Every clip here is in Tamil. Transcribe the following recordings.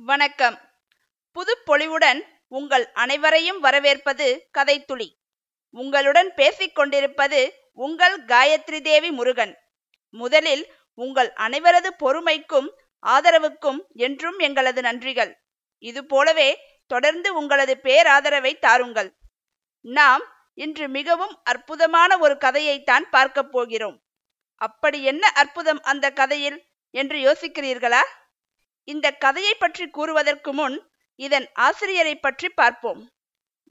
வணக்கம். புதுப்பொழிவுடன் உங்கள் அனைவரையும் வரவேற்பது கதைத்துளி. உங்களுடன் பேசிக் கொண்டிருப்பது உங்கள் காயத்ரி தேவி முருகன். முதலில் உங்கள் அனைவரது பொறுமைக்கும் ஆதரவுக்கும் என்றும் எங்களது நன்றிகள். இது போலவே தொடர்ந்து உங்களது பேராதரவை தாருங்கள். நாம் இன்று மிகவும் அற்புதமான ஒரு கதையைத்தான் பார்க்கப் போகிறோம். அப்படி என்ன அற்புதம் அந்த கதையில்? என்று யோசிக்கிறீர்களா? இந்த கதையை பற்றி கூறுவதற்கு முன் இதன் ஆசிரியரை பற்றி பார்ப்போம்.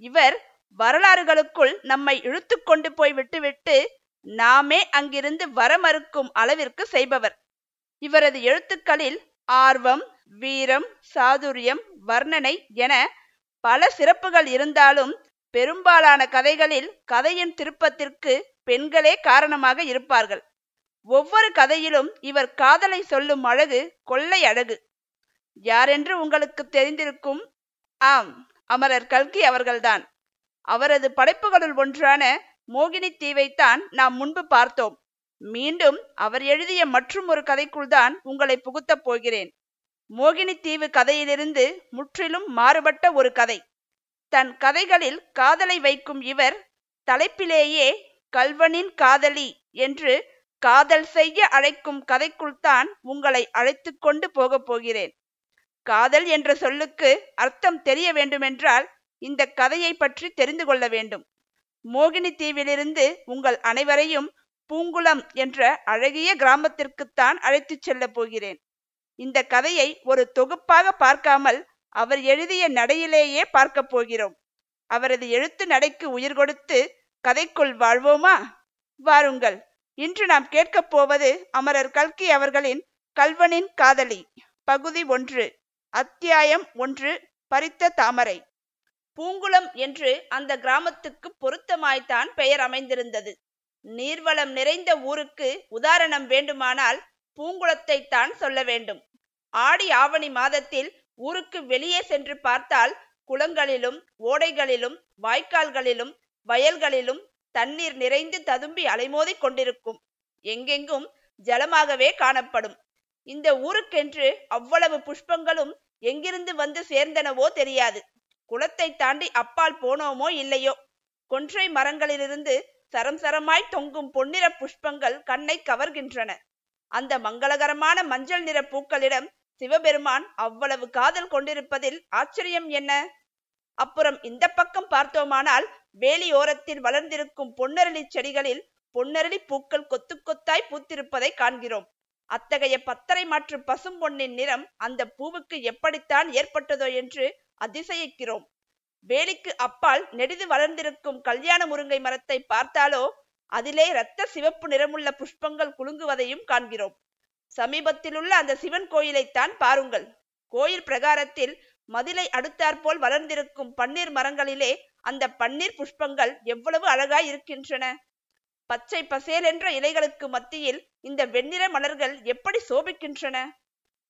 இவர் வரலாறுகளுக்குள் நம்மை இழுத்து கொண்டு போய் விட்டுவிட்டு நாமே அங்கிருந்து வர மறுக்கும் அளவிற்கு செய்பவர். இவரது எழுத்துக்களில் ஆர்வம் வீரம் சாதுரியம் வர்ணனை என பல சிறப்புகள் இருந்தாலும் பெரும்பாலான கதைகளில் கதையின் திருப்பத்திற்கு பெண்களே காரணமாக இருப்பார்கள். ஒவ்வொரு கதையிலும் இவர் காதலை சொல்லும் அழகு கொள்ளை அழகு. யாரென்று உங்களுக்கு தெரிந்திருக்கும்? ஆம் அமரர் கல்கி அவர்கள்தான். அவரது படைப்புகளுள் ஒன்றான மோகினி தீவைத்தான் நாம் முன்பு பார்த்தோம். மீண்டும் அவர் எழுதிய மற்றும் ஒரு கதைக்குள் தான் உங்களை புகுத்தப் போகிறேன். மோகினி தீவு கதையிலிருந்து முற்றிலும் மாறுபட்ட ஒரு கதை. தன் கதைகளில் காதலை வைக்கும் இவர் தலைப்பிலேயே கல்வனின் காதலி என்று காதல் செய்ய அழைக்கும் கதைக்குள் தான் உங்களை அழைத்து கொண்டு போகப் போகிறேன். காதல் என்ற சொல்லுக்கு அர்த்தம் தெரிய வேண்டுமென்றால் இந்த கதையை பற்றி தெரிந்து கொள்ள வேண்டும். மோகினி தீவிலிருந்து உங்கள் அனைவரையும் பூங்குளம் என்ற அழகிய கிராமத்திற்குத்தான் அழைத்துச் செல்ல போகிறேன். இந்த கதையை ஒரு தொகுப்பாக பார்க்காமல் அவர் எழுதிய நடையிலேயே பார்க்க போகிறோம். அவரது எழுத்து நடைக்கு உயிர் கொடுத்து கதைக்குள் வாழ்வோமா? வாருங்கள் இன்று நாம் கேட்கப் போவது அமரர் கல்கி அவர்களின் கல்வனின் காதலி பகுதி ஒன்று. அத்தியாயம் ஒன்று பறித்த தாமரை. பூங்குளம் என்று அந்த கிராமத்துக்கு பொருத்தமாய்த்தான் பெயர் அமைந்திருந்தது. நீர்வளம் நிறைந்த ஊருக்கு உதாரணம் வேண்டுமானால் பூங்குளத்தை தான் சொல்ல வேண்டும். ஆடி ஆவணி மாதத்தில் ஊருக்கு வெளியே சென்று பார்த்தால் குளங்களிலும் ஓடைகளிலும் வாய்க்கால்களிலும் வயல்களிலும் தண்ணீர் நிறைந்து ததும்பி அலைமோதி கொண்டிருக்கும். எங்கெங்கும் ஜலமாகவே காணப்படும். இந்த ஊருக்கென்று அவ்வளவு புஷ்பங்களும் எங்கிருந்து வந்து சேர்ந்தனவோ தெரியாது. குளத்தை தாண்டி அப்பால் போனோமோ இல்லையோ? கொன்றை மரங்களிலிருந்து சரம் சரமாய் தொங்கும் பொன்னிற புஷ்பங்கள் கண்ணை கவர்கின்றன. அந்த மங்களகரமான மஞ்சள் நிற பூக்களிடம் சிவபெருமான் அவ்வளவு காதல் கொண்டிருப்பதில் ஆச்சரியம் என்ன? அப்புறம் இந்த பக்கம் பார்த்தோமானால் வேலியோரத்தில் வளர்ந்திருக்கும் பொன்னரளி செடிகளில் பொன்னரளி பூக்கள் கொத்து கொத்தாய் பூத்திருப்பதை காண்கிறோம். அத்தகைய பத்தரை மாற்று பசும் பொன்னின் நிறம் அந்த பூவுக்கு எப்படித்தான் ஏற்பட்டதோ என்று அதிசயிக்கிறோம். வேலிக்கு அப்பால் நெடிது வளர்ந்திருக்கும் கல்யாண முருங்கை மரத்தை பார்த்தாலோ அதிலே இரத்த சிவப்பு நிறமுள்ள புஷ்பங்கள் குலுங்குவதையும் காண்கிறோம். சமீபத்திலுள்ள அந்த சிவன் கோயிலைத்தான் பாருங்கள். கோயில் பிரகாரத்தில் மதிலை அடுத்தாற்போல் வளர்ந்திருக்கும் பன்னீர் மரங்களிலே அந்த பன்னீர் புஷ்பங்கள் எவ்வளவு அழகாய் இருக்கின்றன. பச்சை பசேலென்ற இலைகளுக்கு மத்தியில் இந்த வெண்ணிற மலர்கள் எப்படி சோபிக்கின்றன?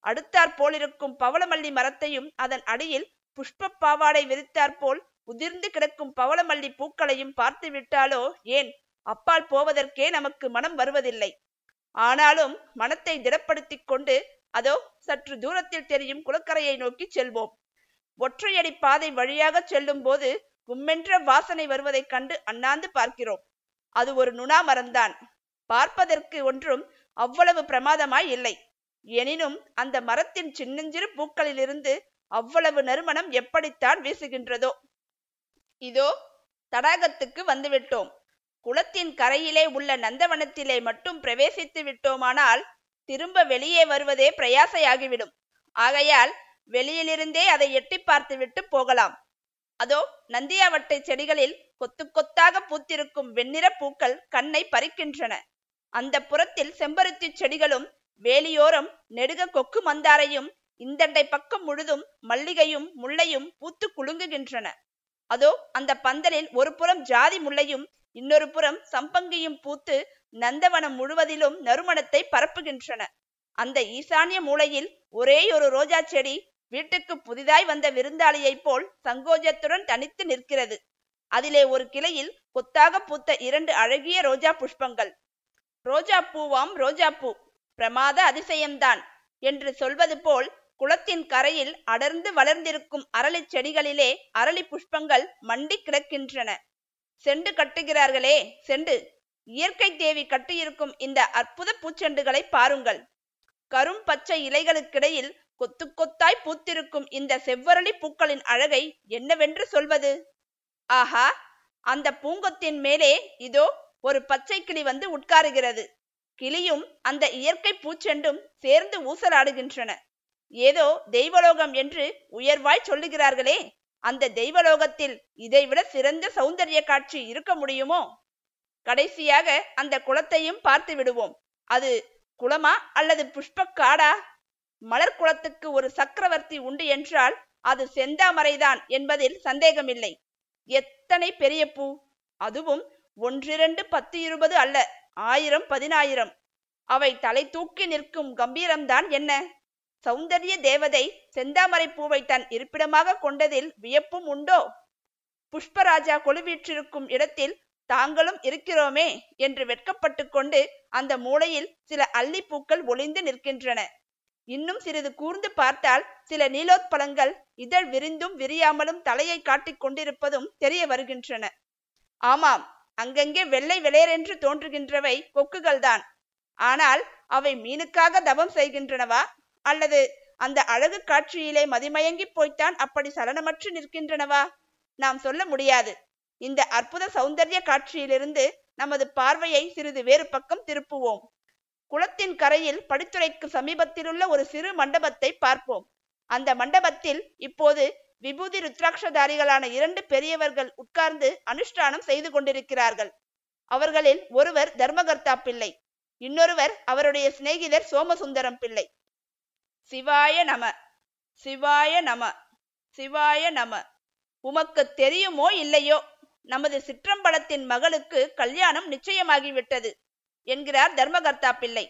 அடுத்தாற் போலிருக்கும் பவளமல்லி மரத்தையும் அதன் அடியில் புஷ்ப பாவாடை விரித்தாற்போல் உதிர்ந்து கிடக்கும் பவளமல்லி பூக்களையும் பார்த்து விட்டாலோ ஏன்? அப்பால் போவதற்கே நமக்கு மனம் வருவதில்லை. ஆனாலும் மனத்தை திடப்படுத்திக் கொண்டு அதோ சற்று தூரத்தில் தெரியும் குளக்கரையை நோக்கி செல்வோம். ஒற்றையடி பாதை வழியாக செல்லும் போது கும்மென்ற வாசனை வருவதைக் கண்டு அண்ணாந்து பார்க்கிறோம். அது ஒரு நுணா மரம்தான் பார்ப்பதற்கு ஒன்றும் அவ்வளவு பிரமாதமாய் இல்லை. எனினும் அந்த மரத்தின் சின்னஞ்சிறு பூக்களிலிருந்து அவ்வளவு நறுமணம் எப்படித்தான் வீசுகின்றதோ. இதோ தடாகத்துக்கு வந்துவிட்டோம். குளத்தின் கரையிலே உள்ள நந்தவனத்திலே மட்டும் பிரவேசித்து விட்டோமானால் திரும்ப வெளியே வருவதே பிரயாசையாகிவிடும். ஆகையால் வெளியிலிருந்தே அதை எட்டி பார்த்துவிட்டு போகலாம். அதோ நந்தியாவட்டை செடிகளில் கொத்து கொத்தாக பூத்திருக்கும் வெண்ணிற பூக்கள் கண்ணை பறிக்கின்றன. அந்த புறத்தில் செம்பருத்தி செடிகளும் வேலியோரம் நெடுக கொக்கு மந்தாரையும் இந்தண்டை பக்கம் முழுதும் மல்லிகையும் முல்லையும் பூத்து குலுங்குகின்றன. அதோ அந்த பந்தலில் ஒரு புறம் ஜாதி முல்லையும் இன்னொரு புறம் சம்பங்கியும் பூத்து நந்தவனம் முழுவதிலும் நறுமணத்தை பரப்புகின்றன. அந்த ஈசானிய மூலையில் ஒரே ஒரு ரோஜா செடி வீட்டுக்கு புதிதாய் வந்த விருந்தாளியைப் போல் சங்கோஜத்துடன் தனித்து நிற்கிறது. அதிலே ஒரு கிளையில் கொத்தாக பூத்த இரண்டு அழகிய ரோஜா புஷ்பங்கள். ரோஜா பூவாம் ரோஜா பூ. பிரமாத அதிசயம்தான் என்று சொல்வது போல் குளத்தின் கரையில் அடர்ந்து வளர்ந்திருக்கும் அரளி செடிகளிலே அரளி புஷ்பங்கள் மண்டி கிடக்கின்றன. செண்டு கட்டுகிறார்களே செண்டு. இயற்கை தேவி கட்டியிருக்கும் இந்த அற்புத பூச்செண்டுகளை பாருங்கள். கரும் பச்சை இலைகளுக்கிடையில் கொத்து கொத்தாய் பூத்திருக்கும் இந்த செவ்வரளி பூக்களின் அழகை என்னவென்று சொல்வது? ஆஹா அந்த பூங்கொத்தின் மேலே இதோ ஒரு பச்சை கிளி வந்து உட்காருகிறது. கிளியும் அந்த இயற்கை பூச்செண்டும் சேர்ந்து ஊசலாடுகின்றன. ஏதோ தெய்வலோகம் என்று உயர்வாய் சொல்லுகிறார்களே அந்த தெய்வலோகத்தில் இதைவிட சிறந்த சௌந்தரிய காட்சி இருக்க முடியுமோ? கடைசியாக அந்த குளத்தையும் பார்த்து விடுவோம். அது குளமா அல்லது புஷ்ப காடா மலர்குளத்துக்கு ஒரு சக்கரவர்த்தி உண்டு என்றால் அது செந்தாமரைதான் என்பதில் சந்தேகமில்லை. எத்தனை பெரிய பூ? அதுவும் ஒன்றிரண்டு பத்து இருபது அல்ல ஆயிரம் பதினாயிரம். அவை தலை தூக்கி நிற்கும் கம்பீரம்தான் என்ன? சௌந்தரிய தேவதை செந்தாமரை பூவை தன் இருப்பிடமாக கொண்டதில் வியப்பும் உண்டோ? புஷ்பராஜா கொலுவீற்றிருக்கும் இடத்தில் தாங்களும் இருக்கிறோமே என்று வெட்கப்பட்டு கொண்டு அந்த மூலையில் சில அல்லிப்பூக்கள் ஒளிந்து நிற்கின்றன. இன்னும் சிறிது கூர்ந்து பார்த்தால் சில நீலோத்பலங்கள் இதழ் விரிந்தும் விரியாமலும் தலையை காட்டிக் கொண்டிருப்பதும் தெரிய வருகின்றன. ஆமாம் அங்கங்கே வெள்ளை வெளையரென்று தோன்றுகின்றவை கொக்குகள்தான். ஆனால் அவை மீனுக்காக தவம் செய்கின்றனவா? அல்லது அந்த அழகு காட்சியிலே மதிமயங்கி போய்த்தான் அப்படி சலனமற்று நிற்கின்றனவா? நாம் சொல்ல முடியாது. இந்த அற்புத சௌந்தர்ய காட்சியிலிருந்து நமது பார்வையை சிறிது வேறு பக்கம் திருப்புவோம். குளத்தின் கரையில் படித்துறைக்கு சமீபத்திலுள்ள ஒரு சிறு மண்டபத்தை பார்ப்போம். அந்த மண்டபத்தில் இப்போது விபூதி ருத்ராட்சதாரிகளான இரண்டு பெரியவர்கள் உட்கார்ந்து அனுஷ்டானம் செய்து கொண்டிருக்கிறார்கள். அவர்களில் ஒருவர் தர்மகர்த்தா பிள்ளை இன்னொருவர் அவருடைய சிநேகிதர் சோமசுந்தரம் பிள்ளை. சிவாய நம சிவாய நம சிவாய நம உமக்கு தெரியுமோ இல்லையோ? நமது சிற்றம்பலத்தின் மகளுக்கு கல்யாணம் நிச்சயமாகிவிட்டது. என்கிறார் தர்மகர்த்தா பிள்ளை.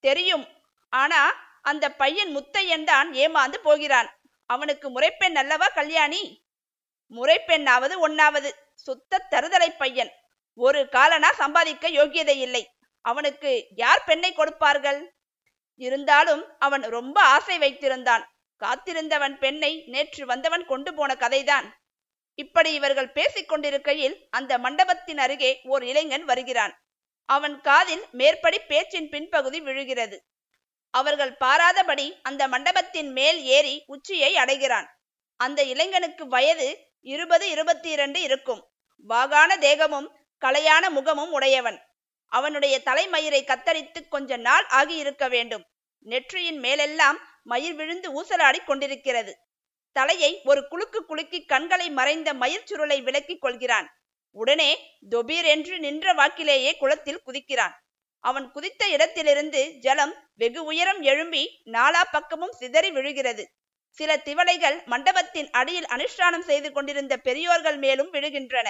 தெரியும். ஆனா அந்த பையன் முத்தையன் தான் ஏமாந்து போகிறான். அவனுக்கு முறைப்பெண் அல்லவா கல்யாணி? முறைப்பெண்ணாவது ஒன்னாவது சுத்த தருதலை பையன். ஒரு காலனா சம்பாதிக்க யோகியதை இல்லை. அவனுக்கு யார் பெண்ணை கொடுப்பார்கள்? இருந்தாலும் அவன் ரொம்ப ஆசை வைத்திருந்தான். காத்திருந்தவன் பெண்ணை நேற்று வந்தவன் கொண்டு போன கதைதான். இப்படி இவர்கள் பேசிக் கொண்டிருக்கையில் அந்த மண்டபத்தின் அருகே ஓர் இளைஞன் வருகிறான். அவன் காதில் மேற்படி பேச்சின் பின்பகுதி விழுகிறது. அவர்கள் பாராதபடி அந்த மண்டபத்தின் மேல் ஏறி உச்சியை அடைகிறான். அந்த இளைஞனுக்கு வயது இருபது இருபத்தி இரண்டு இருக்கும். வாகான தேகமும் கலையான முகமும் உடையவன். அவனுடைய தலைமயிரை கத்தரித்து கொஞ்ச நாள் ஆகியிருக்க வேண்டும். நெற்றியின் மேலெல்லாம் மயிர் விழுந்து ஊசலாடி கொண்டிருக்கிறது. தலையை ஒரு குலுக்கு குலுக்கி கண்களை மறைந்த மயிர் சுருளை விலக்கிக் கொள்கிறான். உடனே தொபீர் என்று நின்ற வாக்கிலேயே குளத்தில் குதிக்கிறான். அவன் குதித்த இடத்திலிருந்து ஜலம் வெகு உயரம் எழும்பி நாலா பக்கமும் சிதறி விழுகிறது. சில திவளைகள் மண்டபத்தின் அடியில் அனுஷ்டானம் செய்து கொண்டிருந்த பெரியோர்கள் மேலும் விழுகின்றன.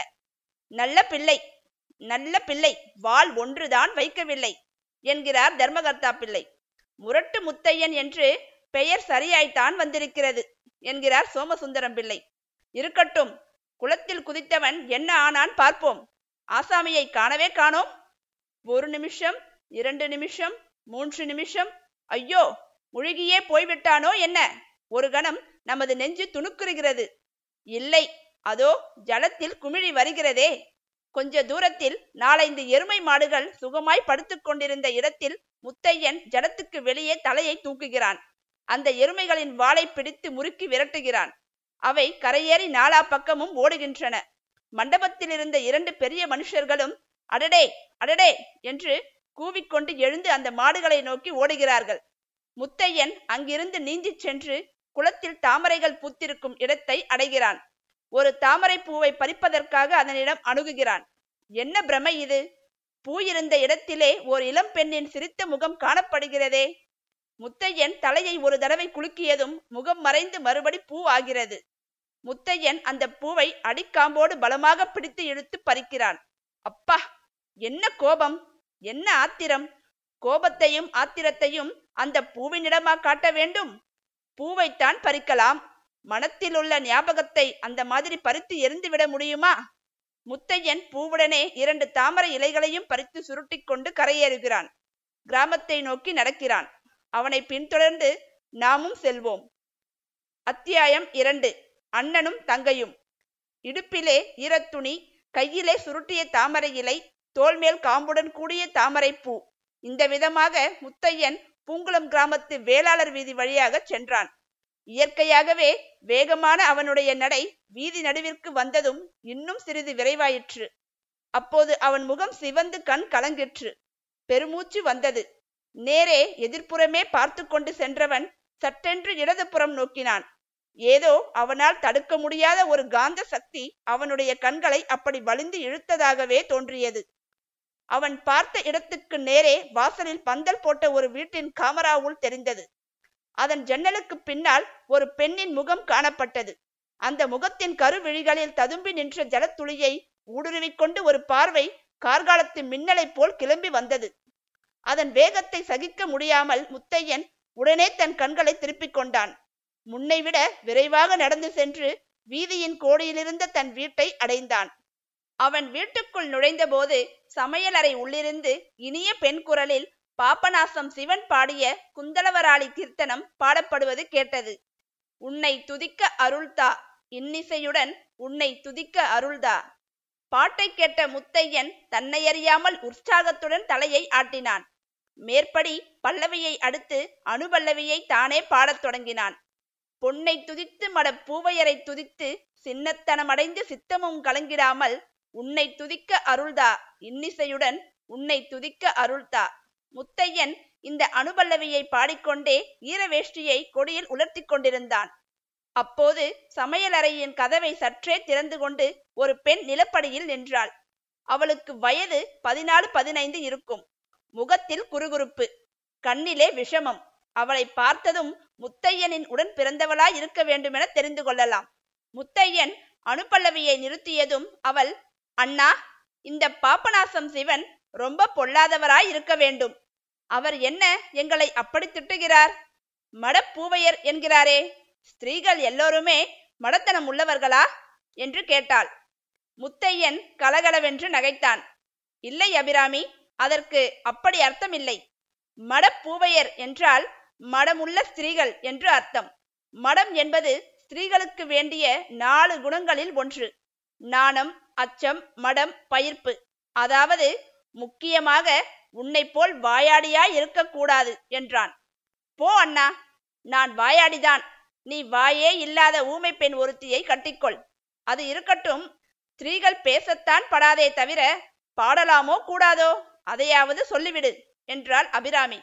நல்ல பிள்ளை நல்ல பிள்ளை வாள் ஒன்றுதான் வைக்கவில்லை என்கிறார் தர்மகர்த்தா பிள்ளை. முரட்டு முத்தையன் என்று பெயர் சரியாய்த்தான் வந்திருக்கிறது என்கிறார் சோமசுந்தரம் பிள்ளை. இருக்கட்டும் குளத்தில் குதித்தவன் என்ன ஆனான் பார்ப்போம். ஆசாமியை காணவே காணோம். ஒரு நிமிஷம் இரண்டு நிமிஷம் மூன்று நிமிஷம். ஐயோ முழுகியே போய்விட்டானோ என்ன? ஒரு கணம் நமது நெஞ்சு துணுக்குறுகிறது. இல்லை அதோ ஜலத்தில் குமிழி வருகிறதே. கொஞ்ச தூரத்தில் நாலைந்து எருமை மாடுகள் சுகமாய் படுத்துக் கொண்டிருந்த இடத்தில் முத்தையன் ஜலத்துக்கு வெளியே தலையை தூக்குகிறான். அந்த எருமைகளின் வாளை பிடித்து முறுக்கி விரட்டுகிறான். அவை கரையேறி நாலா பக்கமும் ஓடுகின்றன. மண்டபத்தில் இருந்த இரண்டு பெரிய மனுஷர்களும் அடடே அடடே! என்று கூவிக்கொண்டு எழுந்து அந்த மாடுகளை நோக்கி ஓடுகிறார்கள். முத்தையன் அங்கிருந்து நீந்திச் சென்று குளத்தில் தாமரைகள் பூத்திருக்கும் இடத்தை அடைகிறான். ஒரு தாமரை பூவை பறிப்பதற்காக அதனிடம் அணுகுகிறான். என்ன பிரமை இது? பூ இருந்த இடத்திலே ஓர் இளம் பெண்ணின் சிரித்த முகம் காணப்படுகிறதே. முத்தையன் தலையை ஒரு தடவை குலுக்கியதும் முகம் மறைந்து மறுபடி பூ ஆகிறது. முத்தையன் அந்த பூவை அடிக்காம்போடு பலமாக பிடித்து இழுத்து பறிக்கிறான். அப்பா என்ன கோபம்? என்ன ஆத்திரம்? கோபத்தையும் ஆத்திரத்தையும் அந்த பூவினிடமா காட்ட வேண்டும்? பூவைத்தான் பறிக்கலாம். மனத்தில் உள்ள ஞாபகத்தை அந்த மாதிரி பறித்து எரிந்துவிட முடியுமா? முத்தையன் பூவுடனே இரண்டு தாமரை இலைகளையும் பறித்து சுருட்டி கொண்டு கரையேறுகிறான். கிராமத்தை நோக்கி நடக்கிறான். அவனை பின்தொடர்ந்து நாமும் செல்வோம். அத்தியாயம் இரண்டு. அண்ணனும் தங்கையும். இடுப்பிலே ஈரத்துணி கையிலே சுருட்டிய தாமரை இலை தோல்மேல் காம்புடன் கூடிய தாமரை பூ. இந்த விதமாக முத்தையன் பூங்குளம் கிராமத்து வேளாளர் வீதி வழியாக சென்றான். இயற்கையாகவே வேகமான அவனுடைய நடை வீதி நடுவிற்கு வந்ததும் இன்னும் சிறிது விரைவாயிற்று. அப்போது அவன் முகம் சிவந்து கண் கலங்கிற்று. பெருமூச்சு வந்தது. நேரே எதிர்ப்புறமே பார்த்து கொண்டு சென்றவன் சட்டென்று இடதுபுறம் நோக்கினான். ஏதோ அவனால் தடுக்க முடியாத ஒரு காந்த சக்தி அவனுடைய கண்களை அப்படி வலிந்து இழுத்ததாகவே தோன்றியது. அவன் பார்த்த இடத்துக்கு நேரே வாசலில் பந்தல் போட்ட ஒரு வீட்டின் காமராவுள் தெரிந்தது. அதன் ஜன்னலுக்கு பின்னால் ஒரு பெண்ணின் முகம் காணப்பட்டது. அந்த முகத்தின் கருவிழிகளில் ததும்பி நின்ற ஜலத்துளியை ஊடுருவிக்கொண்டு ஒரு பார்வை கார்காலத்து மின்னலை போல் கிளம்பி வந்தது. அதன் வேகத்தை சகிக்க முடியாமல் முத்தையன் உடனே தன் கண்களை திருப்பிக் கொண்டான். முன்னைவிட விரைவாக நடந்து சென்று வீதியின் கோடியிலிருந்த தன் வீட்டை அடைந்தான். அவன் வீட்டுக்குள் நுழைந்தபோது சமையலறை உள்ளிருந்து இனிய பெண் குரலில் பாப்பநாசம் சிவன் பாடிய குந்தளவராளி கீர்த்தனம் பாடப்படுவது கேட்டது. உன்னை துதிக்க அருள்தா இன்னிசையுடன் உன்னை துதிக்க அருள்தா பாட்டை கேட்ட முத்தையன் தன்னையறியாமல் உற்சாகத்துடன் தலையை ஆட்டினான். மேற்படி பல்லவியை அடுத்து அணுபல்லவியை தானே பாடத் தொடங்கினான். பொன்னை துதித்து மட பூவையரை துதித்து சின்னத்தனமடைந்து சித்தமும் கலங்கிடாமல் உன்னை துதிக்க அருள்தா. இன்னிசையுடன் உன்னை துதிக்க அருள்தா. முத்தையன் இந்த அனுபல்லவியை பாடிக்கொண்டே ஈரவேஷ்டியை கொடியில் உலர்த்தி கொண்டிருந்தான். அப்போது சமையலறையின் கதவை சற்றே திறந்து கொண்டு ஒரு பெண் நிலப்படியில் நின்றாள். அவளுக்கு வயது பதினாலு பதினைந்து இருக்கும். முகத்தில் குறுகுறுப்பு. கண்ணிலே விஷமம். அவளை பார்த்ததும் முத்தையனின் உடன் பிறந்தவளாய் இருக்க வேண்டுமென தெரிந்து கொள்ளலாம். முத்தையன் அணுப்பல்லவியை நிறுத்தியதும் அவள் அண்ணா இந்த பாப்பநாசம் சிவன் ரொம்ப பொல்லாதவராய் இருக்க வேண்டும். அவர் என்ன எங்களை அப்படி திட்டுகிறார்? மடப்பூவையர் என்கிறாரே ஸ்திரீகள் எல்லோருமே மடத்தனம் உள்ளவர்களா என்று கேட்டாள். முத்தையன் கலகலவென்று நகைத்தான். இல்லை அபிராமி அதற்கு அப்படி அர்த்தமில்லை. மடப்பூவையர் என்றால் மடமுள்ள ஸ்திரீகள் என்று அர்த்தம். மடம் என்பது ஸ்திரீகளுக்கு வேண்டிய நாலு குணங்களில் ஒன்று. நாணம் அச்சம் மடம் பயிர்ப்பு. அதாவது முக்கியமாக உன்னை போல் வாயாடியாய் இருக்கக்கூடாது என்றான். போ அண்ணா. நான் வாயாடிதான். நீ வாயே இல்லாத ஊமை பெண் ஒருத்தியை கட்டிக்கொள். அது இருக்கட்டும் ஸ்திரீகள் பேசத்தான் படாதே தவிர பாடலாமோ கூடாதோ? அதையாவது சொல்லிவிடு என்றாள் அபிராமி.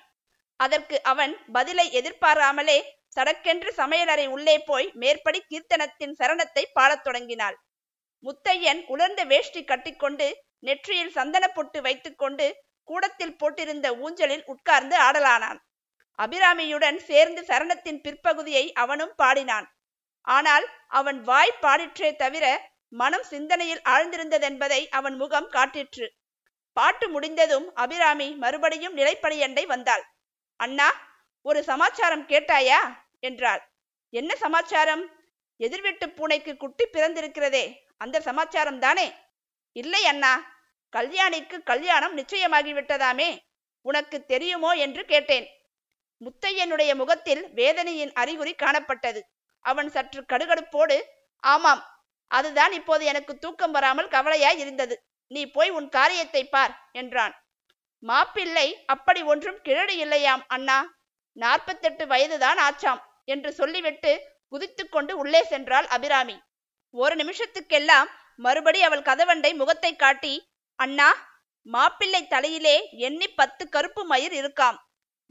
அதற்கு அவன் பதிலை எதிர்பாராமலே சடக்கென்று சமையலறை உள்ளே போய் மேற்படி கீர்த்தனத்தின் சரணத்தை பாடத் தொடங்கினாள். முத்தையன் உலர்ந்த வேஷ்டி கட்டிக்கொண்டு நெற்றியில் சந்தன பொட்டு வைத்துக்கொண்டு கூடத்தில் போட்டிருந்த ஊஞ்சலில் உட்கார்ந்து ஆடலானான். அபிராமியுடன் சேர்ந்து சரணத்தின் பிற்பகுதியை அவனும் பாடினான். ஆனால் அவன் வாய் பாடிற்றே தவிர மனம் சிந்தனையில் ஆழ்ந்திருந்ததென்பதை அவன் முகம் காட்டிற்று. பாட்டு முடிந்ததும் அபிராமி மறுபடியும் நிலைப்படியண்டை வந்தாள். அண்ணா ஒரு சமாச்சாரம் கேட்டாயா? என்றாள். என்ன சமாச்சாரம்? எதிர்வீட்டு பூனைக்கு குட்டி பிறந்திருக்கிறதே அந்த சமாச்சாரம் தானே? இல்லை அண்ணா கல்யாணிக்கு கல்யாணம் நிச்சயமாகிவிட்டதாமே உனக்கு தெரியுமோ என்று கேட்டேன். முத்தையனுடைய முகத்தில் வேதனையின் அறிகுறி காணப்பட்டது. அவன் சற்று கடுகடுப்போடு ஆமாம் அதுதான் இப்போது எனக்கு தூக்கம் வராமல் கவலையாய் இருந்தது. நீ போய் உன் காரியத்தை பார் என்றான். மாப்பிள்ளை அப்படி ஒன்றும் கிழடு இல்லையாம் அண்ணா. நாற்பத்தெட்டு வயதுதான் ஆச்சாம் என்று சொல்லிவிட்டு குதித்து கொண்டு உள்ளே சென்றாள் அபிராமி. ஒரு நிமிஷத்துக்கெல்லாம் மறுபடி அவள் கதவண்டை முகத்தை காட்டி அண்ணா மாப்பிள்ளை தலையிலே எண்ணி பத்து கருப்பு மயிர் இருக்காம்.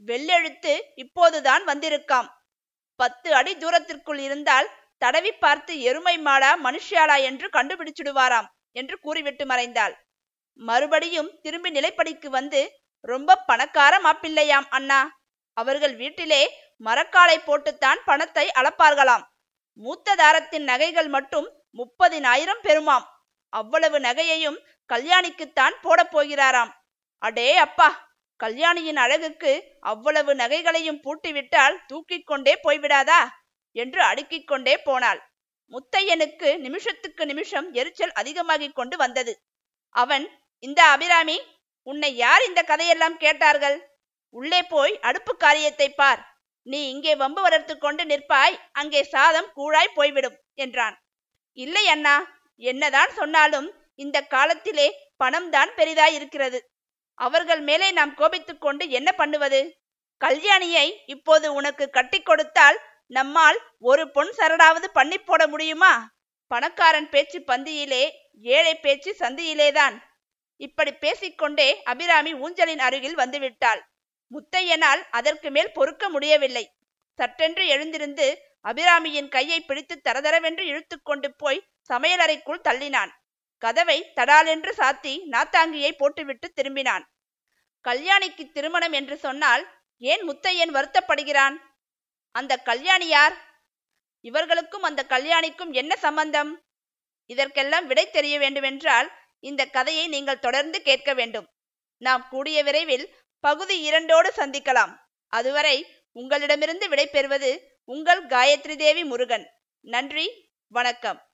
வெள்ளெழுத்து இப்போதுதான் வந்திருக்காம். பத்து அடி தூரத்திற்குள் இருந்தால் தடவி பார்த்து எருமை மாடா மனுஷியாளா என்று கண்டுபிடிச்சிடுவாராம் என்று கூறிவிட்டு மறைந்தாள். மறுபடியும் திரும்பி நிலைப்படிக்கு வந்து ரொம்ப பணக்கார மாப்பிள்ளையாம் அண்ணா. அவர்கள் வீட்டிலே மரக்காலை போட்டுத்தான் பணத்தை அளப்பார்களாம். மூத்த தாரத்தின் நகைகள் மட்டும் முப்பதினாயிரம் பெறுமாம். அவ்வளவு நகையையும் கல்யாணிக்குத்தான் போடப் போகிறாராம். அடே அப்பா! கல்யாணியின் அழகுக்கு அவ்வளவு நகைகளையும் பூட்டிவிட்டால் தூக்கிக் கொண்டே போய்விடாதா? என்று அடுக்கிக் கொண்டே போனாள். முத்தையனுக்கு நிமிஷத்துக்கு நிமிஷம் எரிச்சல் அதிகமாகிக் கொண்டு வந்தது. அவன் இந்த அபிராமி உன்னை யார் இந்த கதையெல்லாம் கேட்டார்கள்? உள்ளே போய் அடுப்பு காரியத்தை பார். நீ இங்கே வம்பு வளர்த்து கொண்டு நிற்பாய் அங்கே சாதம் கூழாய் போய்விடும் என்றான். இல்லை அண்ணா என்னதான் சொன்னாலும் இந்த காலத்திலே பணம்தான் பெரிதாய் இருக்கிறது அவர்கள் மேலே நாம் கோபித்துக் கொண்டு என்ன பண்ணுவது? கல்யாணியை இப்போது உனக்கு கட்டி கொடுத்தால் நம்மால் ஒரு பொன் சரடாவது பண்ணி போட முடியுமா? பணக்காரன் பேச்சு பந்தியிலே ஏழை பேச்சு சந்தியிலேதான். இப்படி பேசிக்கொண்டே அபிராமி ஊஞ்சலின் அருகில் வந்துவிட்டாள். முத்தையனால் அதற்கு மேல் பொறுக்க முடியவில்லை. சட்டென்று எழுந்திருந்து அபிராமியின் கையை பிடித்து தரதரவென்று இழுத்து கொண்டு போய் சமையலறைக்குள் தள்ளினான். கதவை தடாலென்று சாத்தி நாத்தாங்கியை போட்டுவிட்டு திரும்பினான். கல்யாணிக்கு திருமணம் என்று சொன்னால் ஏன் முத்தையன் வருத்தப்படுகிறான்? அந்த கல்யாணி யார்? இவர்களுக்கும் அந்த கல்யாணிக்கும் என்ன சம்பந்தம்? இதற்கெல்லாம் விடை தெரிய வேண்டுமென்றால் இந்த கதையை நீங்கள் தொடர்ந்து கேட்க வேண்டும். நாம் கூடிய விரைவில் பகுதி இரண்டோடு சந்திக்கலாம். அதுவரை உங்களிடமிருந்து விடைபெறுவது உங்கள் காயத்ரி தேவி முருகன். நன்றி வணக்கம்.